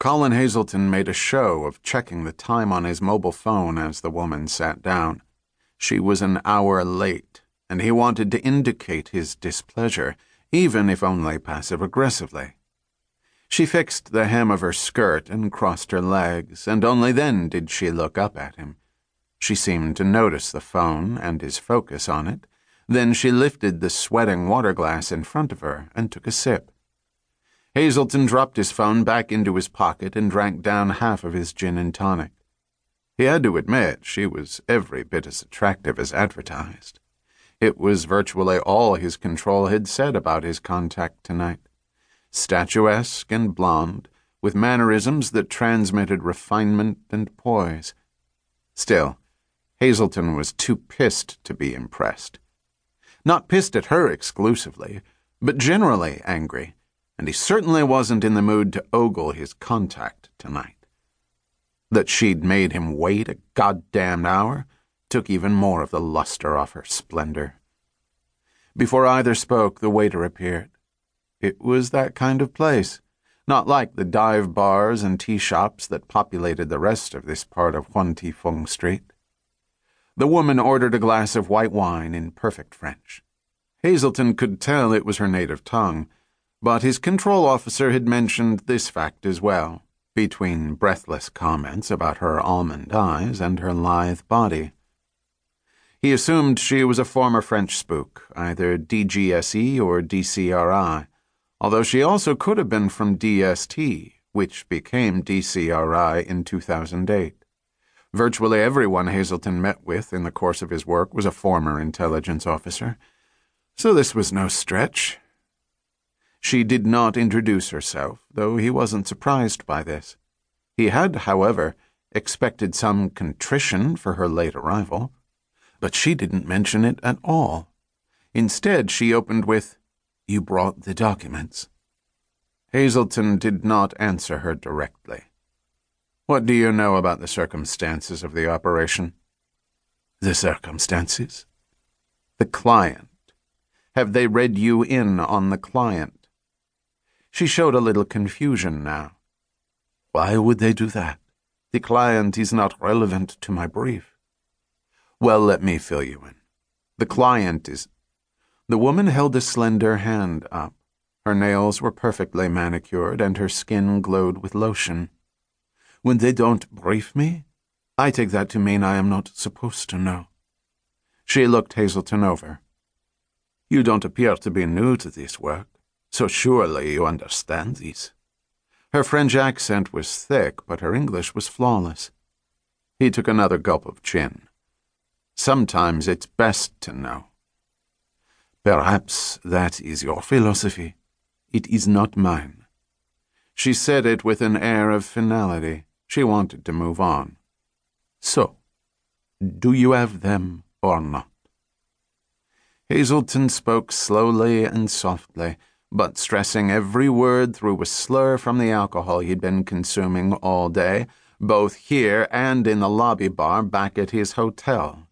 Colin Hazelton made a show of checking the time on his mobile phone as the woman sat down. She was an hour late, and he wanted to indicate his displeasure, even if only passive aggressively. She fixed the hem of her skirt and crossed her legs, and only then did she look up at him. She seemed to notice the phone and his focus on it. Then she lifted the sweating water glass in front of her and took a sip. Hazelton dropped his phone back into his pocket and drank down half of his gin and tonic. He had to admit she was every bit as attractive as advertised. It was virtually all his control had said about his contact tonight. Statuesque and blonde, with mannerisms that transmitted refinement and poise. Still, Hazelton was too pissed to be impressed. Not pissed at her exclusively, but generally angry and he certainly wasn't in the mood to ogle his contact tonight. That she'd made him wait a goddamned hour took even more of the luster off her splendor. Before either spoke, the waiter appeared. It was that kind of place, not like the dive bars and tea shops that populated the rest of this part of Huan Ti Feng Street. The woman ordered a glass of white wine in perfect French. Hazelton could tell it was her native tongue but his control officer had mentioned this fact as well, between breathless comments about her almond eyes and her lithe body. He assumed she was a former French spook, either DGSE or DCRI, although she also could have been from DST, which became DCRI in 2008. Virtually everyone Hazelton met with in the course of his work was a former intelligence officer, so this was no stretch. She did not introduce herself, though he wasn't surprised by this. He had, however, expected some contrition for her late arrival, but she didn't mention it at all. Instead, she opened with, You brought the documents. Hazelton did not answer her directly. What do you know about the circumstances of the operation? The circumstances? The client. Have they read you in on the client? She showed a little confusion now. Why would they do that? The client is not relevant to my brief. Well, let me fill you in. The client is. The woman held a slender hand up. Her nails were perfectly manicured and her skin glowed with lotion. When they don't brief me, I take that to mean I am not supposed to know. She looked Hazelton over. You don't appear to be new to this work. So surely you understand these. Her French accent was thick, but her English was flawless. He took another gulp of gin. Sometimes it's best to know. Perhaps that is your philosophy. It is not mine. She said it with an air of finality. She wanted to move on. So, do you have them or not? Hazelton spoke slowly and softly but stressing every word through a slur from the alcohol he'd been consuming all day, both here and in the lobby bar back at his hotel.